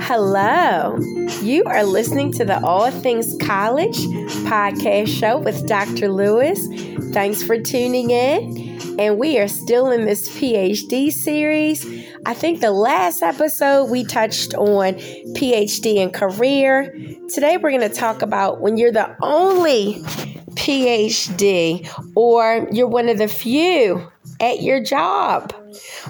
Hello. You are listening to the All Things College podcast show with Dr. Lewis. Thanks for tuning in. And we are still in this PhD series. I think the last episode we touched on PhD and career. Today we're going to talk about when you're the only PhD or you're one of the few at your job.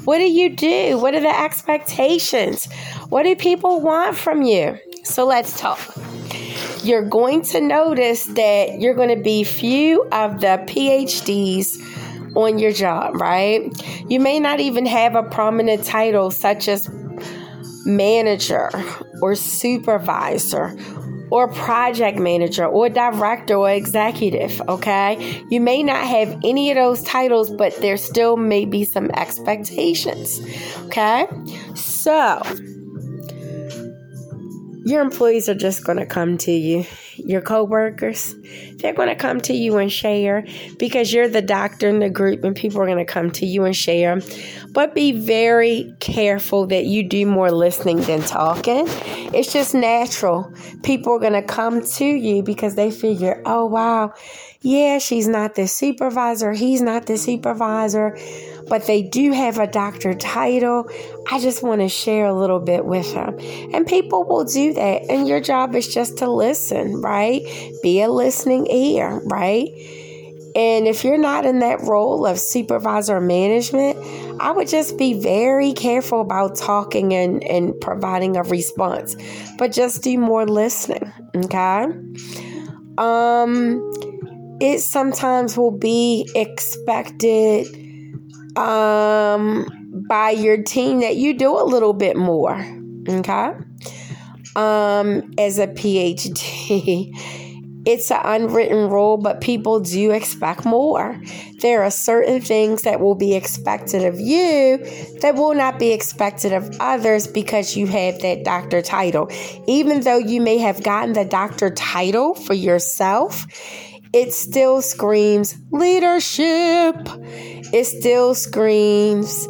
What do you do? What are the expectations? What do people want from you? So let's talk. You're going to notice that you're going to be few of the PhDs on your job, right? You may not even have a prominent title such as manager or supervisor or project manager or director or executive, okay? You may not have any of those titles, but there still may be some expectations, okay? So, your employees are just going to come to you. Your coworkers, they're going to come to you and share because you're the doctor in the group and people are going to come to you and share. But be very careful that you do more listening than talking. It's just natural. People are going to come to you because they figure, "Oh wow, yeah, she's not the supervisor, he's not the supervisor." but they do have a doctor title. I just want to share a little bit with them. And people will do that. And your job is just to listen, right? Be a listening ear, right? And if you're not in that role of supervisor management, I would just be very careful about talking and, and providing a response, but just do more listening. Okay. Um, it sometimes will be expected um, by your team that you do a little bit more. Okay. Um, as a PhD, it's an unwritten rule, but people do expect more. There are certain things that will be expected of you that will not be expected of others because you have that doctor title. Even though you may have gotten the doctor title for yourself, it still screams leadership. It still screams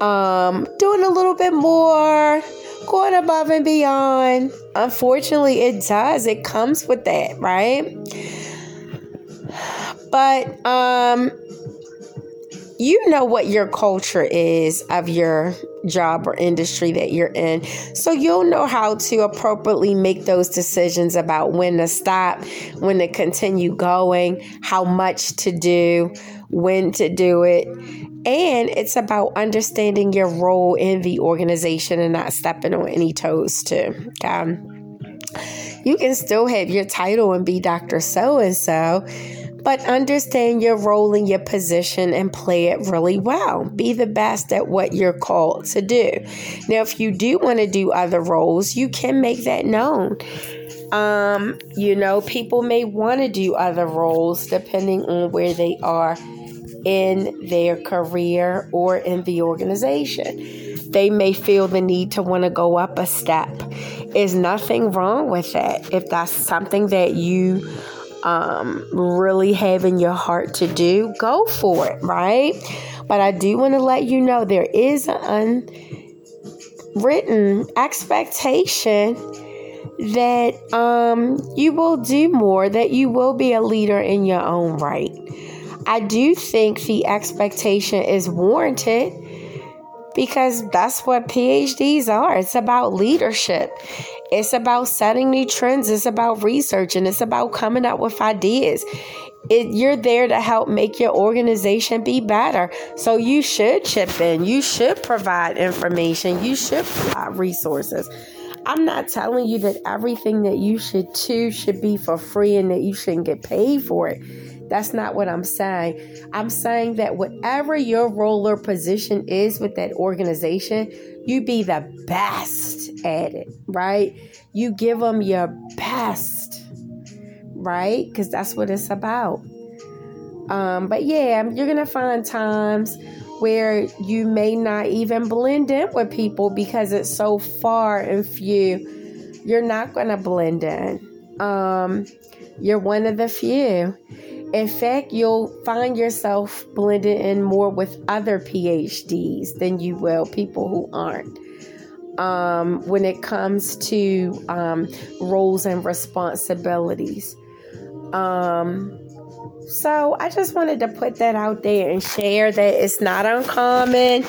um, doing a little bit more, going above and beyond. Unfortunately, it does. It comes with that, right? But um, you know what your culture is of your job or industry that you're in. So you'll know how to appropriately make those decisions about when to stop, when to continue going, how much to do, when to do it. And it's about understanding your role in the organization and not stepping on any toes, too. Okay? You can still have your title and be Dr. So and so but understand your role and your position and play it really well. Be the best at what you're called to do. Now, if you do want to do other roles, you can make that known. Um, you know, people may want to do other roles depending on where they are in their career or in the organization. They may feel the need to want to go up a step. Is nothing wrong with that. If that's something that you um, really have in your heart to do, go for it, right? But I do want to let you know there is an unwritten expectation that um, you will do more, that you will be a leader in your own right. I do think the expectation is warranted because that's what PhDs are. It's about leadership. It's about setting new trends. It's about research and it's about coming up with ideas. It, you're there to help make your organization be better. So you should chip in. You should provide information. You should provide resources. I'm not telling you that everything that you should do should be for free and that you shouldn't get paid for it. That's not what I'm saying. I'm saying that whatever your role or position is with that organization, you be the best at it, right? You give them your best, right? Because that's what it's about. Um, but yeah, you're going to find times where you may not even blend in with people because it's so far and few. You're not going to blend in. Um, you're one of the few. In fact, you'll find yourself blended in more with other PhDs than you will people who aren't. um, when it comes to um, roles and responsibilities. Um, so I just wanted to put that out there and share that it's not uncommon.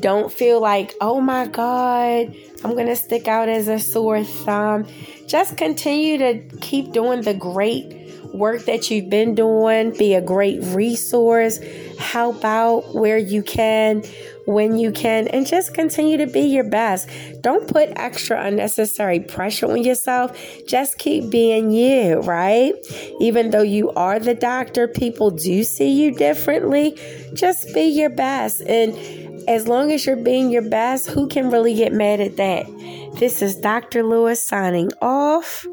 Don't feel like, oh my God, I'm going to stick out as a sore thumb. Just continue to keep doing the great work that you've been doing, be a great resource, help out where you can, when you can, and just continue to be your best. Don't put extra unnecessary pressure on yourself. Just keep being you, right? Even though you are the doctor, people do see you differently. Just be your best. And as long as you're being your best, who can really get mad at that? This is Dr. Lewis signing off.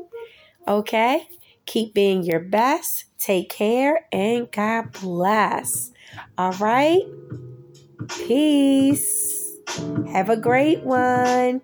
Okay? Keep being your best. Take care and God bless. All right? Peace. Have a great one.